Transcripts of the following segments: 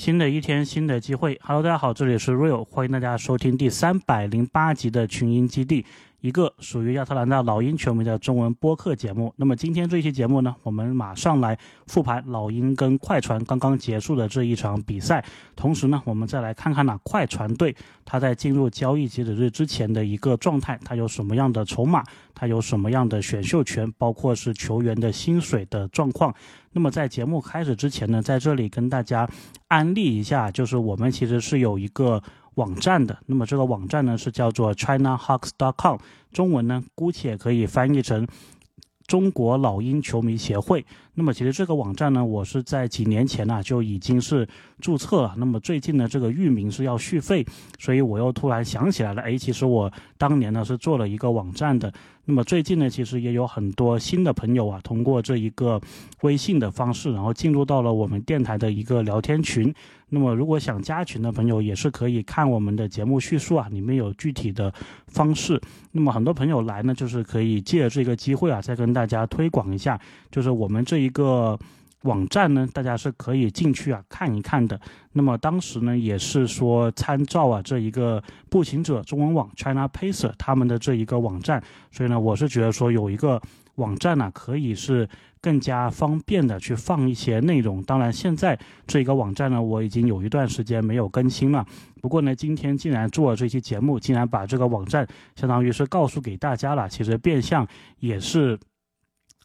新的一天，新的机会。Hello，大家好，这里是 Real，欢迎大家收听第三百零八集的群英基地。一个属于亚特兰大老鹰球迷的中文播客节目。那么今天这期节目呢，我们马上来复盘老鹰跟快船刚刚结束的这一场比赛。同时呢，我们再来看看呢，快船队他在进入交易截止日之前的一个状态，他有什么样的筹码，他有什么样的选秀权，包括是球员的薪水的状况。那么在节目开始之前呢，在这里跟大家安利一下，就是我们其实是有一个。网站的，那么这个网站呢是叫做 ChinaHawks.com，中文呢姑且可以翻译成中国老鹰球迷协会。那么其实这个网站呢，我是在几年前呢就已经是注册了。那么最近呢，这个域名是要续费，所以我又突然想起来了，哎，其实我当年呢是做了一个网站的。那么最近呢，其实也有很多新的朋友啊，通过这一个微信的方式，然后进入到了我们电台的一个聊天群。那么如果想加群的朋友，也是可以看我们的节目叙述啊，里面有具体的方式。那么很多朋友来呢，就是可以借这个机会啊，再跟大家推广一下，就是我们这一个网站呢，大家是可以进去啊看一看的。那么当时呢，也是说参照啊这一个步行者中文网 China Pacer 他们的这一个网站，所以呢，我是觉得说有一个网站呢，可以是。更加方便的去放一些内容。当然，现在这一个网站呢，我已经有一段时间没有更新了。不过呢，今天竟然做了这期节目，竟然把这个网站相当于是告诉给大家了，其实变相也是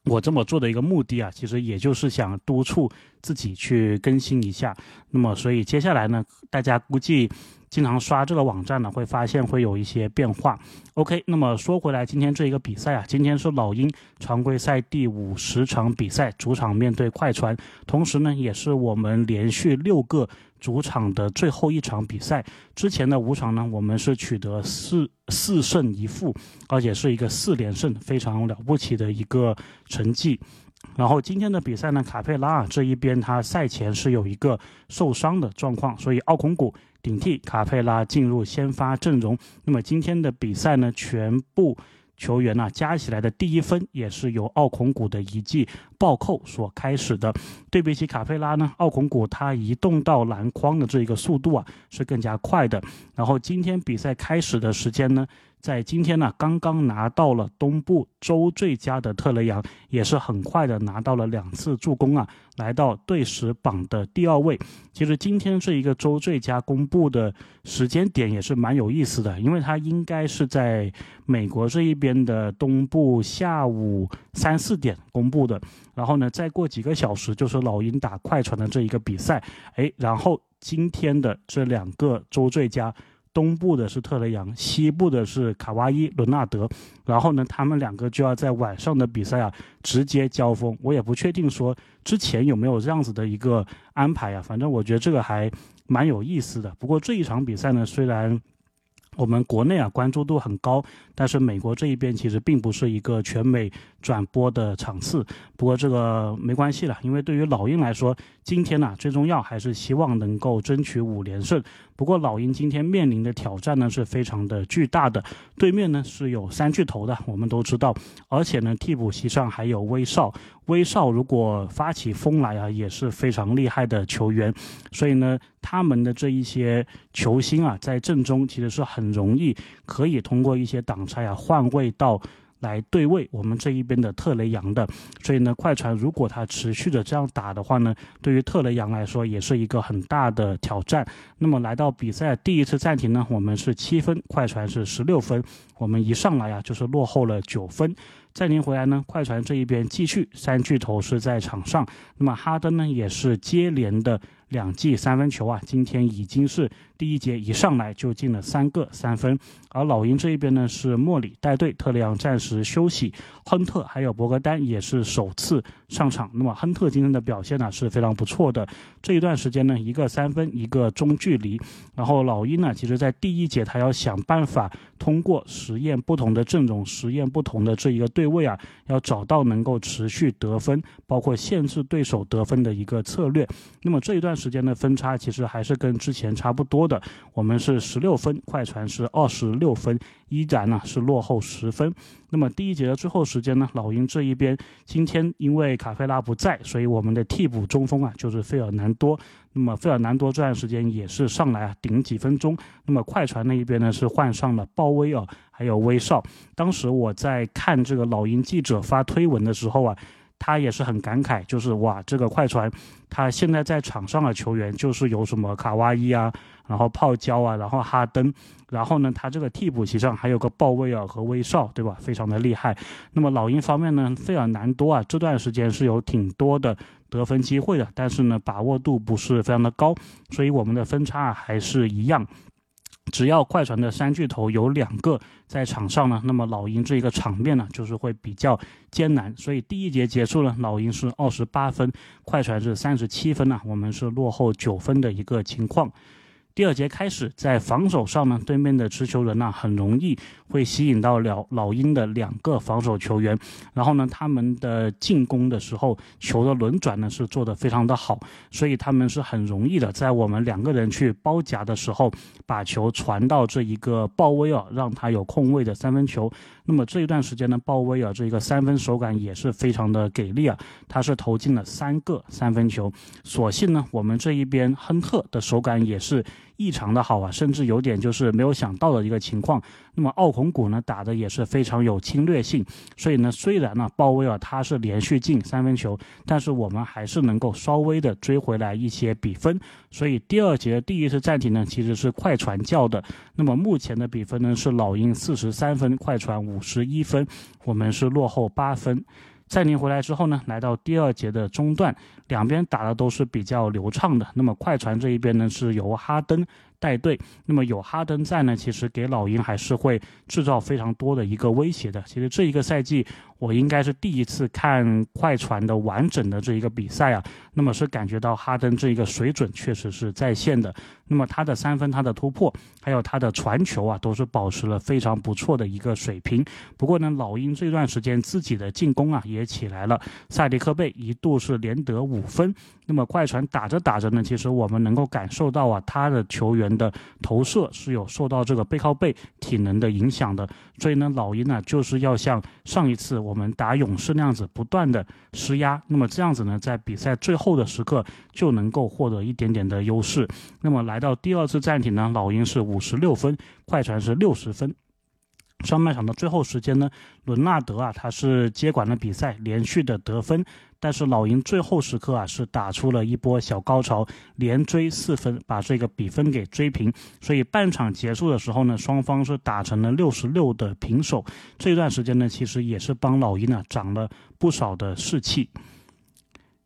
我这么做的一个目的啊。其实也就是想督促自己去更新一下。那么，所以接下来呢，大家估计。经常刷这个网站呢，会发现会有一些变化。OK，那么说回来，今天这一个比赛啊，今天是老鹰常规赛第五十场比赛，主场面对快船，同时呢，也是我们连续六个主场的最后一场比赛。之前的五场呢，我们是取得四四胜一负，而且是一个四连胜，非常了不起的一个成绩。然后今天的比赛呢，卡佩拉啊这一边他赛前是有一个受伤的状况，所以奥孔古。顶替卡佩拉进入先发阵容。那么今天的比赛呢，全部球员呢加起来的第一分也是由奥孔古的一记暴扣所开始的。对比起卡佩拉呢，奥孔古他移动到篮筐的这一个速度啊是更加快的。然后今天比赛开始的时间呢？在今天呢，刚刚拿到了东部周最佳的特雷杨，也是很快的拿到了两次助攻啊，来到队史榜的第二位。其实今天这一个周最佳公布的时间点也是蛮有意思的，因为它应该是在美国这一边的东部下午三四点公布的。然后呢，再过几个小时就是老鹰打快船的这一个比赛，哎，然后今天的这两个周最佳。东部的是特雷杨，西部的是卡哇伊伦纳德，然后呢，他们两个就要在晚上的比赛啊直接交锋。我也不确定说之前有没有这样子的一个安排啊，反正我觉得这个还蛮有意思的。不过这一场比赛呢，虽然我们国内啊关注度很高，但是美国这一边其实并不是一个全美转播的场次。不过这个没关系了，因为对于老鹰来说，今天呢最重要还是希望能够争取五连胜。不过老鹰今天面临的挑战呢是非常的巨大的，对面呢是有三巨头的，我们都知道，而且呢替补席上还有威少，威少如果发起疯来啊也是非常厉害的球员，所以呢他们的这一些球星啊在阵中其实是很容易可以通过一些挡拆啊换位到。来对位我们这一边的特雷杨的，所以呢，快船如果他持续的这样打的话呢，对于特雷杨来说也是一个很大的挑战。那么来到比赛第一次暂停呢，我们是七分，快船是十六分，我们一上来啊就是落后了九分。暂停回来呢，快船这一边继续三巨头是在场上，那么哈登呢也是接连的。两记三分球啊，今天已经是第一节一上来就进了三个三分。而老鹰这一边呢是莫里带队，特雷杨暂时休息，亨特还有博格丹也是首次上场。那么亨特今天的表现呢是非常不错的。这一段时间呢，一个三分，一个中距离。然后老鹰呢，其实在第一节他要想办法通过实验不同的阵容，实验不同的这一个对位啊，要找到能够持续得分，包括限制对手得分的一个策略。那么这一段时。时间的分差其实还是跟之前差不多的，我们是十六分，快船是二十六分，依然呢是落后十分。那么第一节的最后时间呢，老鹰这一边今天因为卡菲拉不在，所以我们的替补中锋啊就是费尔南多。那么费尔南多这段时间也是上来啊顶几分钟。那么快船那一边呢是换上了鲍威尔还有威少。当时我在看这个老鹰记者发推文的时候啊。他也是很感慨，就是哇，这个快船，他现在在场上的球员就是有什么卡哇伊啊，然后泡椒啊，然后哈登，然后呢，他这个替补席上还有个鲍威尔和威少，对吧？非常的厉害。那么老鹰方面呢，费尔南多啊，这段时间是有挺多的得分机会的，但是呢，把握度不是非常的高，所以我们的分差还是一样。只要快船的三巨头有两个在场上呢，那么老鹰这一个场面呢，就是会比较艰难。所以第一节结束了，老鹰是二十八分，快船是三十七分呢，我们是落后九分的一个情况。第二节开始，在防守上呢，对面的持球人呢，很容易会吸引到了老鹰的两个防守球员，然后呢，他们的进攻的时候，球的轮转呢是做得非常的好，所以他们是很容易的，在我们两个人去包夹的时候，把球传到这一个鲍威尔，让他有空位的三分球。那么这一段时间呢，鲍威尔这一个三分手感也是非常的给力啊，他是投进了三个三分球。所幸呢，我们这一边亨特的手感也是。异常的好啊，甚至有点就是没有想到的一个情况。那么奥孔古呢打的也是非常有侵略性，所以呢，虽然呢鲍威尔他是连续进三分球，但是我们还是能够稍微的追回来一些比分。所以第二节第一次暂停呢，其实是快船叫的。那么目前的比分呢是老鹰四十三分，快船五十一分，我们是落后八分。暂停回来之后呢，来到第二节的中段，两边打的都是比较流畅的。那么快船这一边呢，是由哈登。带队，那么有哈登在呢，其实给老鹰还是会制造非常多的一个威胁的。其实这一个赛季，我应该是第一次看快船的完整的这一个比赛啊，那么是感觉到哈登这一个水准确实是在线的。那么他的三分、他的突破，还有他的传球啊，都是保持了非常不错的一个水平。不过呢，老鹰这段时间自己的进攻啊也起来了，塞迪克贝一度是连得五分。那么快船打着打着呢，其实我们能够感受到啊，他的球员的投射是有受到这个背靠背体能的影响的。所以呢，老鹰呢就是要像上一次我们打勇士那样子，不断的施压。那么这样子呢，在比赛最后的时刻就能够获得一点点的优势。那么来到第二次暂停呢，老鹰是五十六分，快船是六十分。上半场的最后时间呢，伦纳德啊，他是接管了比赛，连续的得分。但是老鹰最后时刻啊，是打出了一波小高潮，连追四分，把这个比分给追平。所以半场结束的时候呢，双方是打成了六十六的平手。这段时间呢，其实也是帮老鹰啊涨了不少的士气。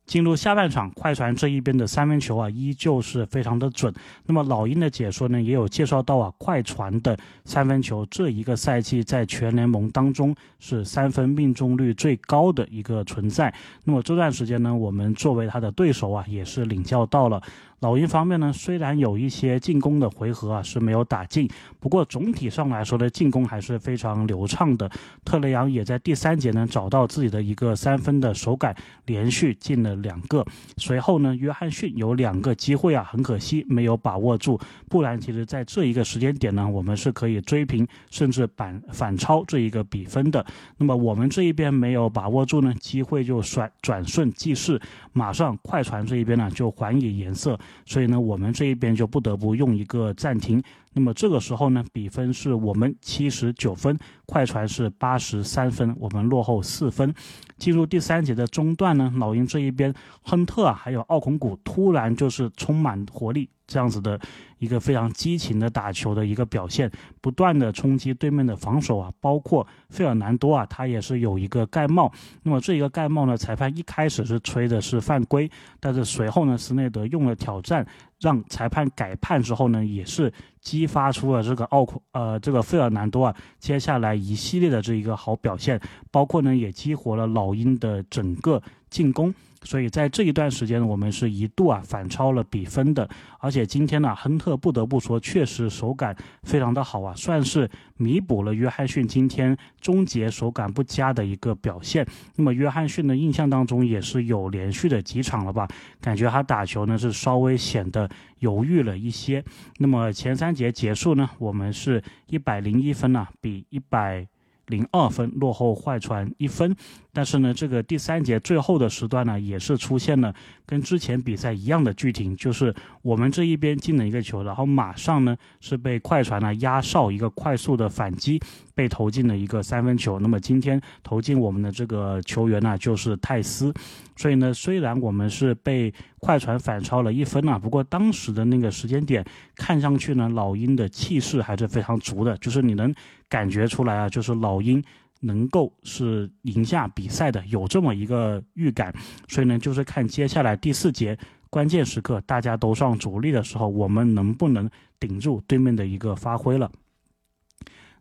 进入下半场，快船这一边的三分球啊，依旧是非常的准。那么老鹰的解说呢，也有介绍到啊，快船的三分球这一个赛季在全联盟当中是三分命中率最高的一个存在。那么这段时间呢，我们作为他的对手啊，也是领教到了。老鹰方面呢，虽然有一些进攻的回合啊是没有打进，不过总体上来说的进攻还是非常流畅的。特雷杨也在第三节呢找到自己的一个三分的手感，连续进了两个。随后呢，约翰逊有两个机会啊，很可惜没有把握住，不然其实在这一个时间点呢，我们是可以追平甚至反反超这一个比分的。那么我们这一边没有把握住呢，机会就转转瞬即逝，马上快船这一边呢就还以颜色。所以呢，我们这一边就不得不用一个暂停。那么这个时候呢，比分是我们七十九分，快船是八十三分，我们落后四分。进入第三节的中段呢，老鹰这一边，亨特啊，还有奥孔古突然就是充满活力。这样子的一个非常激情的打球的一个表现，不断的冲击对面的防守啊，包括费尔南多啊，他也是有一个盖帽。那么这一个盖帽呢，裁判一开始是吹的是犯规，但是随后呢，斯内德用了挑战，让裁判改判之后呢，也是激发出了这个奥库呃这个费尔南多啊，接下来一系列的这一个好表现，包括呢也激活了老鹰的整个。进攻。所以在这一段时间，我们是一度啊反超了比分的，而且今天呢，亨特不得不说，确实手感非常的好啊，算是弥补了约翰逊今天终结手感不佳的一个表现。那么约翰逊的印象当中也是有连续的几场了吧，感觉他打球呢是稍微显得犹豫了一些。那么前三节结束呢，我们是一百零一分啊，比一百。零二分落后快船一分，但是呢，这个第三节最后的时段呢，也是出现了跟之前比赛一样的剧情，就是我们这一边进了一个球，然后马上呢是被快船呢压哨一个快速的反击，被投进了一个三分球。那么今天投进我们的这个球员呢就是泰斯，所以呢，虽然我们是被快船反超了一分啊，不过当时的那个时间点看上去呢，老鹰的气势还是非常足的，就是你能。感觉出来啊，就是老鹰能够是赢下比赛的，有这么一个预感。所以呢，就是看接下来第四节关键时刻，大家都上主力的时候，我们能不能顶住对面的一个发挥了。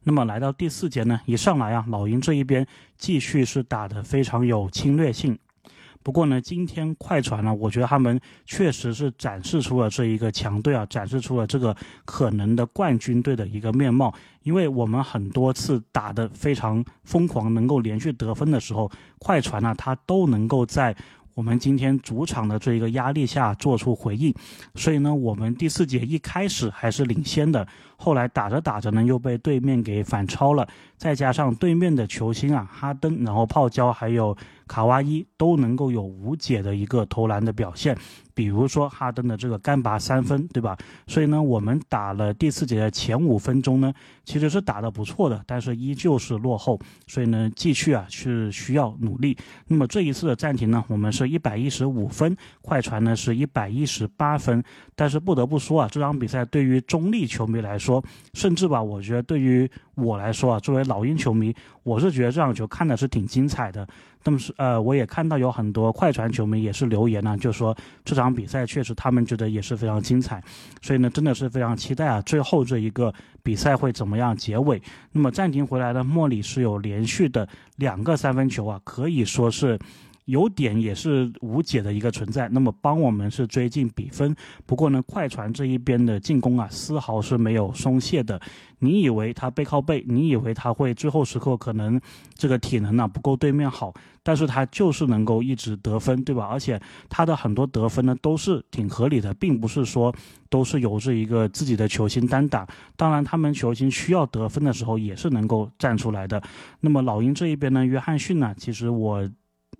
那么来到第四节呢，一上来啊，老鹰这一边继续是打得非常有侵略性。不过呢，今天快船呢，我觉得他们确实是展示出了这一个强队啊，展示出了这个可能的冠军队的一个面貌。因为我们很多次打得非常疯狂，能够连续得分的时候，快船呢，他都能够在。我们今天主场的这一个压力下做出回应，所以呢，我们第四节一开始还是领先的，后来打着打着呢，又被对面给反超了，再加上对面的球星啊，哈登，然后泡椒还有卡哇伊都能够有无解的一个投篮的表现。比如说哈登的这个干拔三分，对吧？所以呢，我们打了第四节的前五分钟呢，其实是打得不错的，但是依旧是落后。所以呢，继续啊是需要努力。那么这一次的暂停呢，我们是一百一十五分，快船呢是一百一十八分。但是不得不说啊，这场比赛对于中立球迷来说，甚至吧，我觉得对于我来说啊，作为老鹰球迷，我是觉得这场球看的是挺精彩的。那么是呃，我也看到有很多快船球迷也是留言呢，就说这场比赛确实他们觉得也是非常精彩，所以呢，真的是非常期待啊，最后这一个比赛会怎么样结尾？那么暂停回来的莫里是有连续的两个三分球啊，可以说是。有点也是无解的一个存在，那么帮我们是追进比分。不过呢，快船这一边的进攻啊，丝毫是没有松懈的。你以为他背靠背，你以为他会最后时刻可能这个体能呢不够对面好，但是他就是能够一直得分，对吧？而且他的很多得分呢都是挺合理的，并不是说都是由这一个自己的球星单打。当然，他们球星需要得分的时候也是能够站出来的。那么老鹰这一边呢，约翰逊呢，其实我。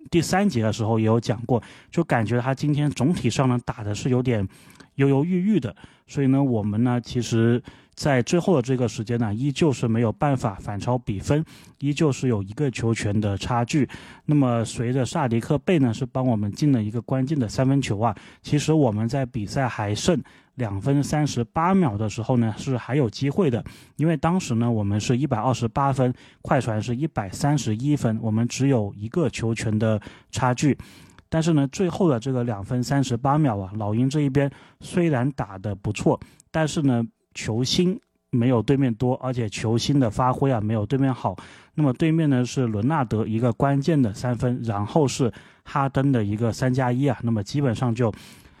第三节的时候也有讲过，就感觉他今天总体上呢打的是有点犹犹豫豫的，所以呢，我们呢其实，在最后的这个时间呢，依旧是没有办法反超比分，依旧是有一个球权的差距。那么随着萨迪克贝呢是帮我们进了一个关键的三分球啊，其实我们在比赛还剩。两分三十八秒的时候呢，是还有机会的，因为当时呢，我们是一百二十八分，快船是一百三十一分，我们只有一个球权的差距。但是呢，最后的这个两分三十八秒啊，老鹰这一边虽然打得不错，但是呢，球星没有对面多，而且球星的发挥啊没有对面好。那么对面呢是伦纳德一个关键的三分，然后是哈登的一个三加一啊，那么基本上就。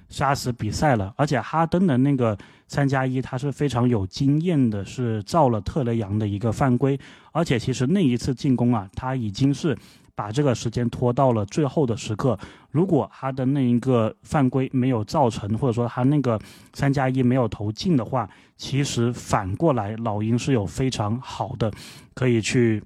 杀死比赛了，而且哈登的那个三加一，他是非常有经验的，是造了特雷杨的一个犯规，而且其实那一次进攻啊，他已经是把这个时间拖到了最后的时刻。如果他的那一个犯规没有造成，或者说他那个三加一没有投进的话，其实反过来老鹰是有非常好的可以去。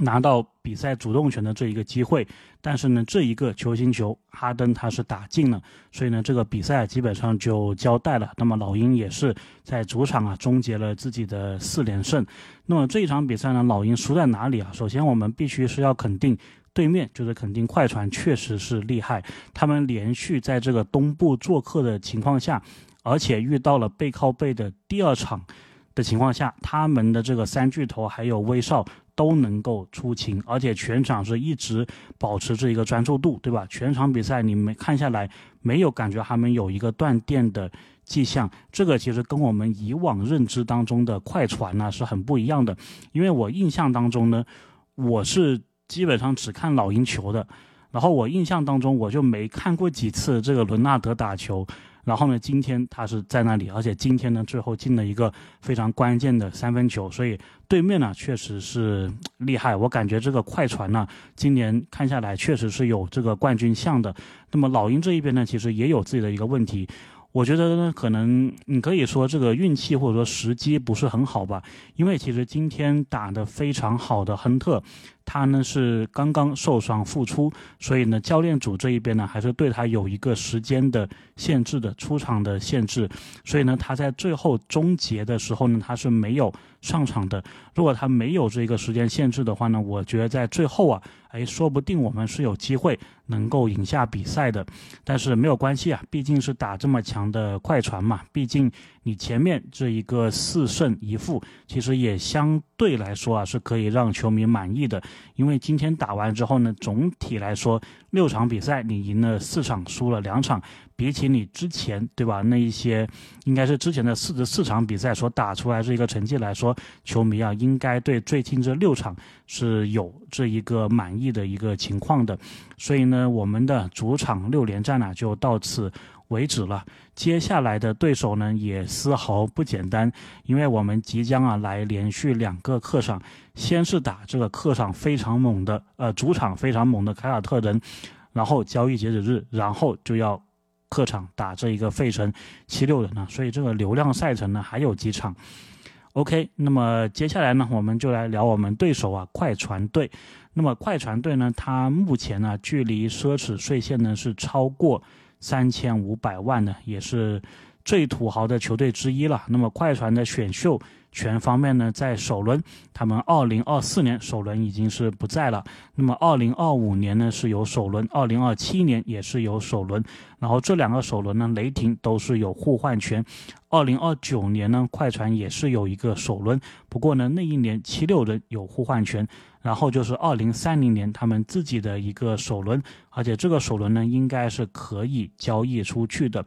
拿到比赛主动权的这一个机会，但是呢，这一个球星球哈登他是打进了，所以呢，这个比赛基本上就交代了。那么老鹰也是在主场啊终结了自己的四连胜。那么这一场比赛呢，老鹰输在哪里啊？首先我们必须是要肯定对面，就是肯定快船确实是厉害。他们连续在这个东部做客的情况下，而且遇到了背靠背的第二场的情况下，他们的这个三巨头还有威少。都能够出勤，而且全场是一直保持着一个专注度，对吧？全场比赛你们看下来，没有感觉他们有一个断电的迹象。这个其实跟我们以往认知当中的快船呢是很不一样的。因为我印象当中呢，我是基本上只看老鹰球的。然后我印象当中我就没看过几次这个伦纳德打球。然后呢，今天他是在那里，而且今天呢，最后进了一个非常关键的三分球，所以对面呢确实是厉害。我感觉这个快船呢，今年看下来确实是有这个冠军相的。那么老鹰这一边呢，其实也有自己的一个问题。我觉得呢，可能你可以说这个运气或者说时机不是很好吧，因为其实今天打得非常好的亨特。他呢是刚刚受伤复出，所以呢教练组这一边呢还是对他有一个时间的限制的出场的限制，所以呢他在最后终结的时候呢他是没有上场的。如果他没有这个时间限制的话呢，我觉得在最后啊，哎，说不定我们是有机会能够赢下比赛的。但是没有关系啊，毕竟是打这么强的快船嘛，毕竟。你前面这一个四胜一负，其实也相对来说啊是可以让球迷满意的，因为今天打完之后呢，总体来说六场比赛你赢了四场，输了两场，比起你之前对吧那一些，应该是之前的四十四场比赛所打出来这一个成绩来说，球迷啊应该对最近这六场是有这一个满意的一个情况的，所以呢，我们的主场六连战呢就到此。为止了，接下来的对手呢也丝毫不简单，因为我们即将啊来连续两个客场，先是打这个客场非常猛的，呃主场非常猛的凯尔特人，然后交易截止日，然后就要客场打这一个费城七六人呢，所以这个流量赛程呢还有几场。OK，那么接下来呢我们就来聊我们对手啊快船队，那么快船队呢它目前呢距离奢侈税线呢是超过。三千五百万呢，也是最土豪的球队之一了。那么快船的选秀权方面呢，在首轮，他们二零二四年首轮已经是不在了。那么二零二五年呢是有首轮，二零二七年也是有首轮。然后这两个首轮呢，雷霆都是有互换权。二零二九年呢，快船也是有一个首轮，不过呢那一年七六人有互换权。然后就是二零三零年他们自己的一个首轮，而且这个首轮呢应该是可以交易出去的。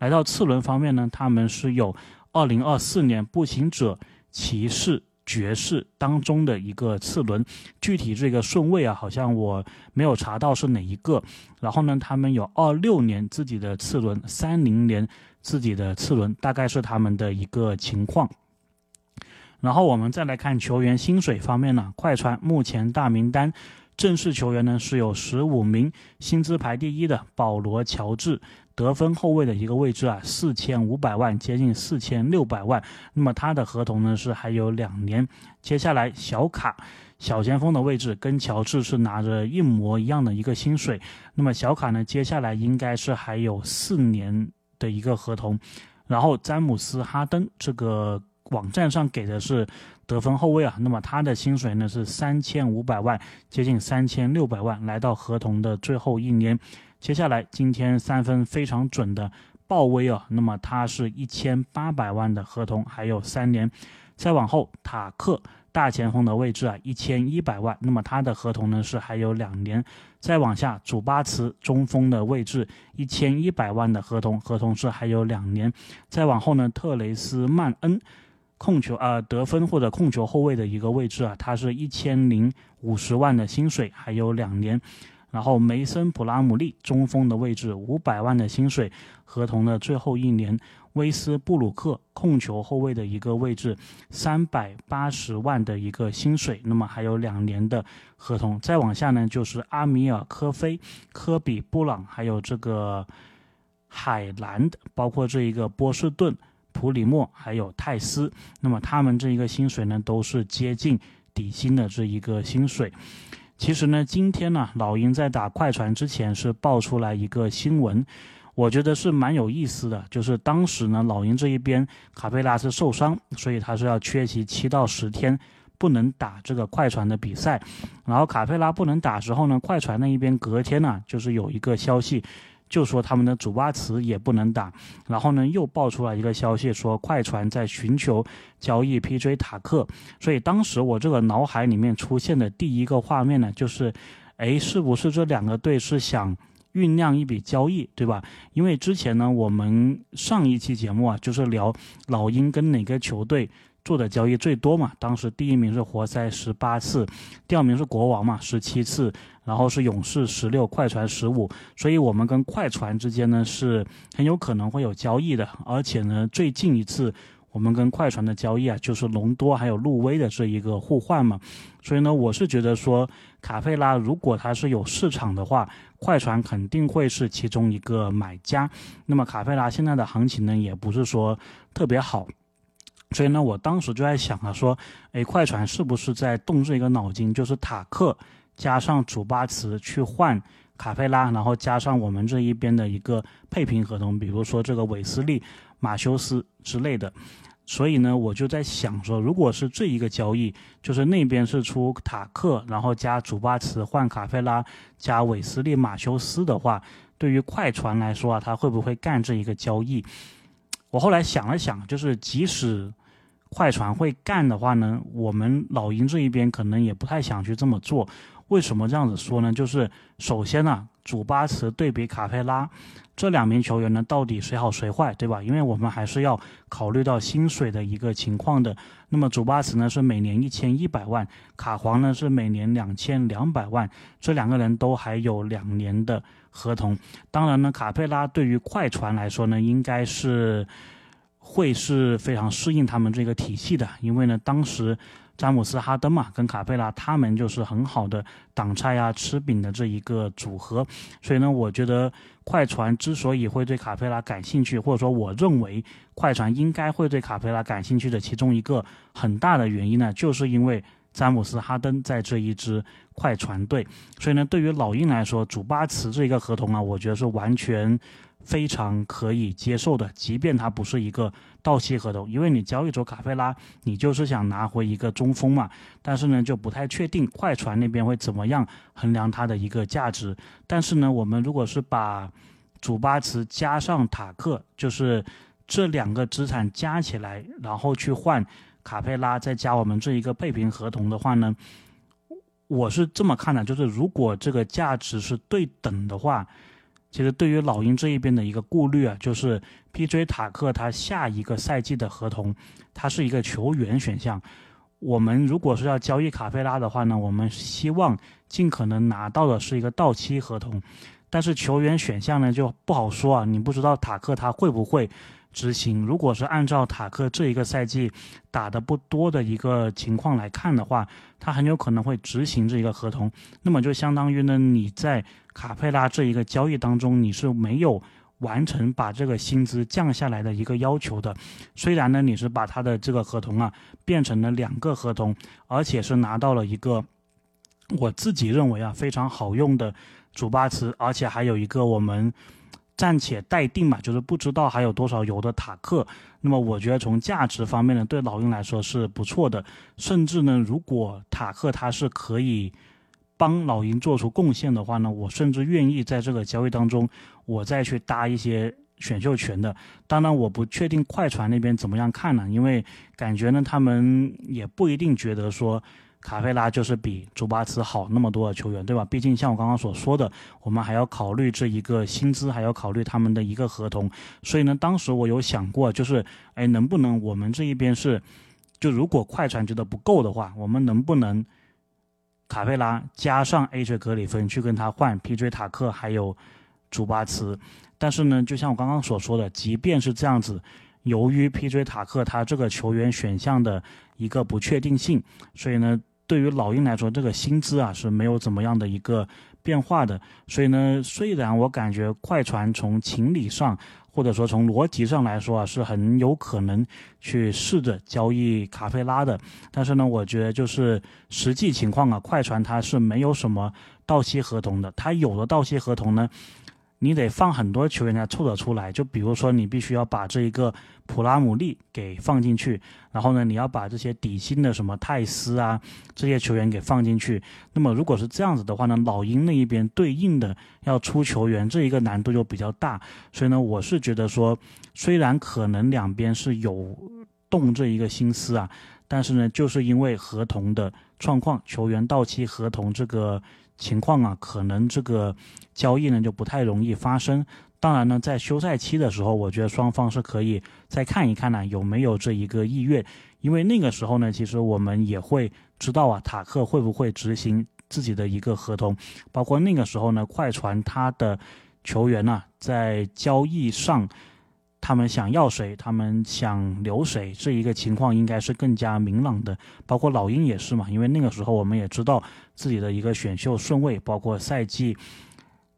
来到次轮方面呢，他们是有二零二四年步行者、骑士、爵士当中的一个次轮，具体这个顺位啊，好像我没有查到是哪一个。然后呢，他们有二六年自己的次轮，三零年自己的次轮，大概是他们的一个情况。然后我们再来看球员薪水方面呢，快船目前大名单正式球员呢是有十五名，薪资排第一的保罗乔治，得分后卫的一个位置啊，四千五百万，接近四千六百万。那么他的合同呢是还有两年。接下来小卡小前锋的位置跟乔治是拿着一模一样的一个薪水。那么小卡呢接下来应该是还有四年的一个合同。然后詹姆斯哈登这个。网站上给的是得分后卫啊，那么他的薪水呢是三千五百万，接近三千六百万，来到合同的最后一年。接下来今天三分非常准的鲍威尔，那么他是一千八百万的合同，还有三年。再往后塔克大前锋的位置啊，一千一百万，那么他的合同呢是还有两年。再往下祖巴茨中锋的位置一千一百万的合同，合同是还有两年。再往后呢特雷斯曼恩。控球啊，得分或者控球后卫的一个位置啊，他是一千零五十万的薪水，还有两年。然后梅森普拉姆利中锋的位置五百万的薪水，合同的最后一年。威斯布鲁克控球后卫的一个位置三百八十万的一个薪水，那么还有两年的合同。再往下呢，就是阿米尔科菲、科比布朗，还有这个海兰，包括这一个波士顿。普里莫还有泰斯，那么他们这一个薪水呢，都是接近底薪的这一个薪水。其实呢，今天呢，老鹰在打快船之前是爆出来一个新闻，我觉得是蛮有意思的。就是当时呢，老鹰这一边卡佩拉是受伤，所以他是要缺席七到十天，不能打这个快船的比赛。然后卡佩拉不能打之后呢，快船那一边隔天呢，就是有一个消息。就说他们的祖巴茨也不能打，然后呢又爆出了一个消息，说快船在寻求交易 P.J. 塔克，所以当时我这个脑海里面出现的第一个画面呢，就是，哎，是不是这两个队是想酝酿一笔交易，对吧？因为之前呢，我们上一期节目啊，就是聊老鹰跟哪个球队。做的交易最多嘛，当时第一名是活塞十八次，第二名是国王嘛十七次，然后是勇士十六，快船十五，所以我们跟快船之间呢是很有可能会有交易的，而且呢最近一次我们跟快船的交易啊就是隆多还有路威的这一个互换嘛，所以呢我是觉得说卡佩拉如果他是有市场的话，快船肯定会是其中一个买家，那么卡佩拉现在的行情呢也不是说特别好。所以呢，我当时就在想啊，说，哎，快船是不是在动这个脑筋，就是塔克加上祖巴茨去换卡佩拉，然后加上我们这一边的一个配平合同，比如说这个韦斯利、马修斯之类的。所以呢，我就在想说，如果是这一个交易，就是那边是出塔克，然后加祖巴茨换卡佩拉，加韦斯利、马修斯的话，对于快船来说啊，他会不会干这一个交易？我后来想了想，就是即使快船会干的话呢，我们老鹰这一边可能也不太想去这么做。为什么这样子说呢？就是首先呢，祖巴茨对比卡佩拉这两名球员呢，到底谁好谁坏，对吧？因为我们还是要考虑到薪水的一个情况的。那么祖巴茨呢是每年一千一百万，卡皇呢是每年两千两百万，这两个人都还有两年的。合同，当然呢，卡佩拉对于快船来说呢，应该是会是非常适应他们这个体系的，因为呢，当时詹姆斯哈登嘛，跟卡佩拉他们就是很好的挡拆啊、吃饼的这一个组合，所以呢，我觉得快船之所以会对卡佩拉感兴趣，或者说我认为快船应该会对卡佩拉感兴趣的其中一个很大的原因呢，就是因为。詹姆斯·哈登在这一支快船队，所以呢，对于老鹰来说，祖巴茨这一个合同啊，我觉得是完全非常可以接受的。即便它不是一个到期合同，因为你交易走卡佩拉，你就是想拿回一个中锋嘛。但是呢，就不太确定快船那边会怎么样衡量它的一个价值。但是呢，我们如果是把祖巴茨加上塔克，就是这两个资产加起来，然后去换。卡佩拉再加我们这一个配平合同的话呢，我是这么看的，就是如果这个价值是对等的话，其实对于老鹰这一边的一个顾虑啊，就是 P.J. 塔克他下一个赛季的合同，他是一个球员选项。我们如果是要交易卡佩拉的话呢，我们希望尽可能拿到的是一个到期合同，但是球员选项呢就不好说啊，你不知道塔克他会不会。执行，如果是按照塔克这一个赛季打的不多的一个情况来看的话，他很有可能会执行这一个合同。那么就相当于呢，你在卡佩拉这一个交易当中，你是没有完成把这个薪资降下来的一个要求的。虽然呢，你是把他的这个合同啊变成了两个合同，而且是拿到了一个我自己认为啊非常好用的主巴茨，而且还有一个我们。暂且待定嘛，就是不知道还有多少油的塔克。那么我觉得从价值方面呢，对老鹰来说是不错的。甚至呢，如果塔克他是可以帮老鹰做出贡献的话呢，我甚至愿意在这个交易当中，我再去搭一些选秀权的。当然，我不确定快船那边怎么样看呢，因为感觉呢，他们也不一定觉得说。卡佩拉就是比祖巴茨好那么多的球员，对吧？毕竟像我刚刚所说的，我们还要考虑这一个薪资，还要考虑他们的一个合同。所以呢，当时我有想过，就是，哎，能不能我们这一边是，就如果快船觉得不够的话，我们能不能卡佩拉加上 AJ 格里芬去跟他换 PJ 塔克还有祖巴茨？但是呢，就像我刚刚所说的，即便是这样子。由于 PJ 塔克他这个球员选项的一个不确定性，所以呢，对于老鹰来说，这个薪资啊是没有怎么样的一个变化的。所以呢，虽然我感觉快船从情理上或者说从逻辑上来说啊，是很有可能去试着交易卡佩拉的，但是呢，我觉得就是实际情况啊，快船它是没有什么到期合同的，它有的到期合同呢。你得放很多球员才凑得出来，就比如说你必须要把这一个普拉姆利给放进去，然后呢，你要把这些底薪的什么泰斯啊这些球员给放进去。那么如果是这样子的话呢，老鹰那一边对应的要出球员，这一个难度就比较大。所以呢，我是觉得说，虽然可能两边是有动这一个心思啊，但是呢，就是因为合同的状况，球员到期合同这个。情况啊，可能这个交易呢就不太容易发生。当然呢，在休赛期的时候，我觉得双方是可以再看一看呢，有没有这一个意愿，因为那个时候呢，其实我们也会知道啊，塔克会不会执行自己的一个合同，包括那个时候呢，快船他的球员呢，在交易上，他们想要谁，他们想留谁，这一个情况应该是更加明朗的，包括老鹰也是嘛，因为那个时候我们也知道自己的一个选秀顺位，包括赛季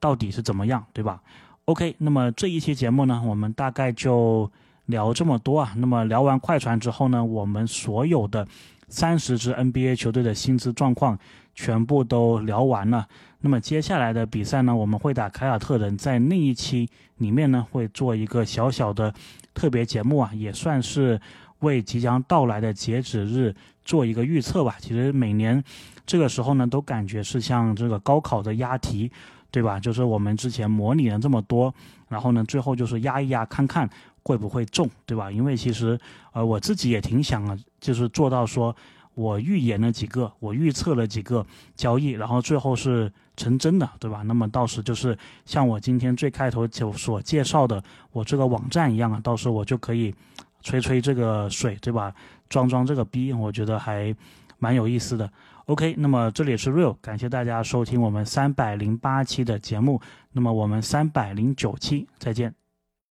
到底是怎么样，对吧？OK，那么这一期节目呢，我们大概就聊这么多啊。那么聊完快船之后呢，我们所有的三十支 NBA 球队的薪资状况全部都聊完了。那么接下来的比赛呢，我们会打凯尔特人，在那一期里面呢，会做一个小小的特别节目啊，也算是为即将到来的截止日做一个预测吧。其实每年这个时候呢，都感觉是像这个高考的押题。对吧？就是我们之前模拟了这么多，然后呢，最后就是压一压，看看会不会中，对吧？因为其实，呃，我自己也挺想啊，就是做到说，我预言了几个，我预测了几个交易，然后最后是成真的，对吧？那么到时就是像我今天最开头就所介绍的我这个网站一样啊，到时候我就可以吹吹这个水，对吧？装装这个逼，我觉得还蛮有意思的。OK，那么这里是 Real，感谢大家收听我们三百零八期的节目，那么我们三百零九期再见。